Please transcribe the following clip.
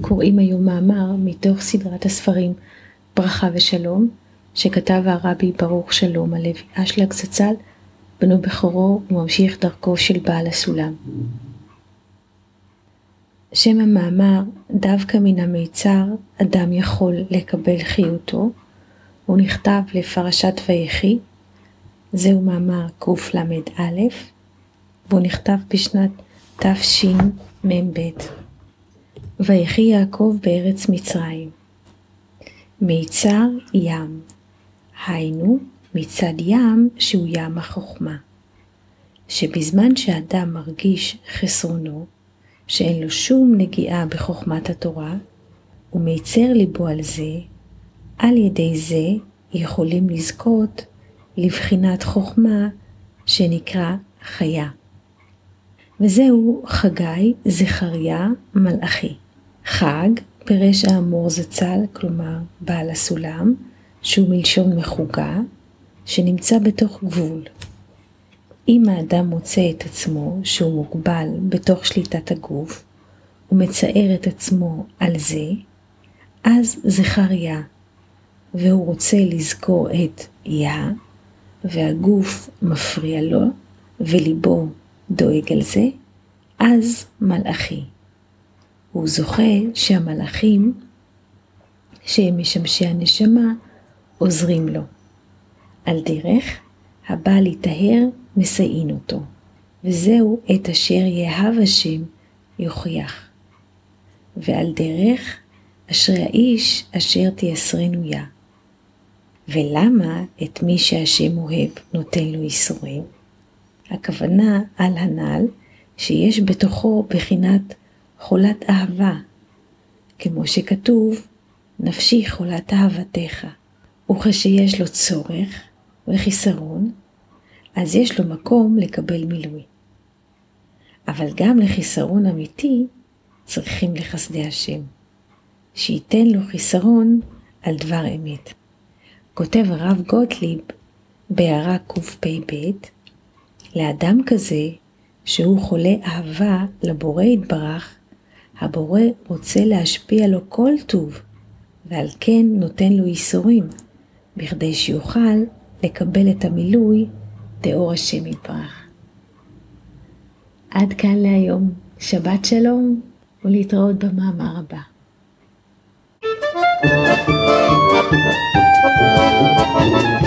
קוראים היום מאמר מתוך סדרת הספרים ברכה ושלום, שכתב הרבי ברוך שלום הלוי אשלג זצ"ל, בנו בכורו וממשיך דרכו של בעל הסולם. שם המאמר, דווקא מן המיצר, אדם יכול לקבל חיותו, הוא נכתב לפרשת ויחי, זהו מאמר קל"א, והוא נכתב בשנת תשמ"ב. ויחי יעקב בארץ מצרים. מיצר ים, היינו מצד ים שהוא ים החוכמה, שבזמן שאדם מרגיש חסרונו, שאין לו שום נגיעה בחוכמת התורה, הוא מיצר ליבו על זה, על ידי זה יכולים לזכות לבחינת חוכמה שנקרא חיה. וזהו חגי זכריה מלאכי. חג פירש האמור זצ"ל, כלומר בעל הסולם, שהוא מלשון מחוגה, שנמצא בתוך גבול. אם האדם מוצא את עצמו שהוא מוגבל בתוך שליטת הגוף, ומצער את עצמו על זה, אז זכריה, והוא רוצה לזכור את יה, והגוף מפריע לו, וליבו דואג על זה, אז מלאכי. הוא זוכה שהמלאכים, שהם משמשי הנשמה, עוזרים לו. על דרך, הבא להיטהר מסייעין אותו, וזהו את אשר יאהב השם יוכיח. ועל דרך, אשרי האיש אשר תייסרנו יה. ולמה את מי שהשם אוהב נותן לו ייסורים? הכוונה על הנ"ל שיש בתוכו בחינת חולת אהבה, כמו שכתוב, נפשי חולת אהבתך, וכשיש לו צורך וחיסרון, אז יש לו מקום לקבל מילוי. אבל גם לחיסרון אמיתי צריכים לחסדי השם, שייתן לו חיסרון על דבר אמת. כותב הרב גוטליב בהערה קפ"ב, לאדם כזה, שהוא חולה אהבה לבורא יתברך, הבורא רוצה להשפיע לו כל טוב, ועל כן נותן לו ייסורים, בכדי שיוכל לקבל את המילוי תאור השם יתברך. עד כאן להיום, שבת שלום ולהתראות במאמר הבא. Thank you.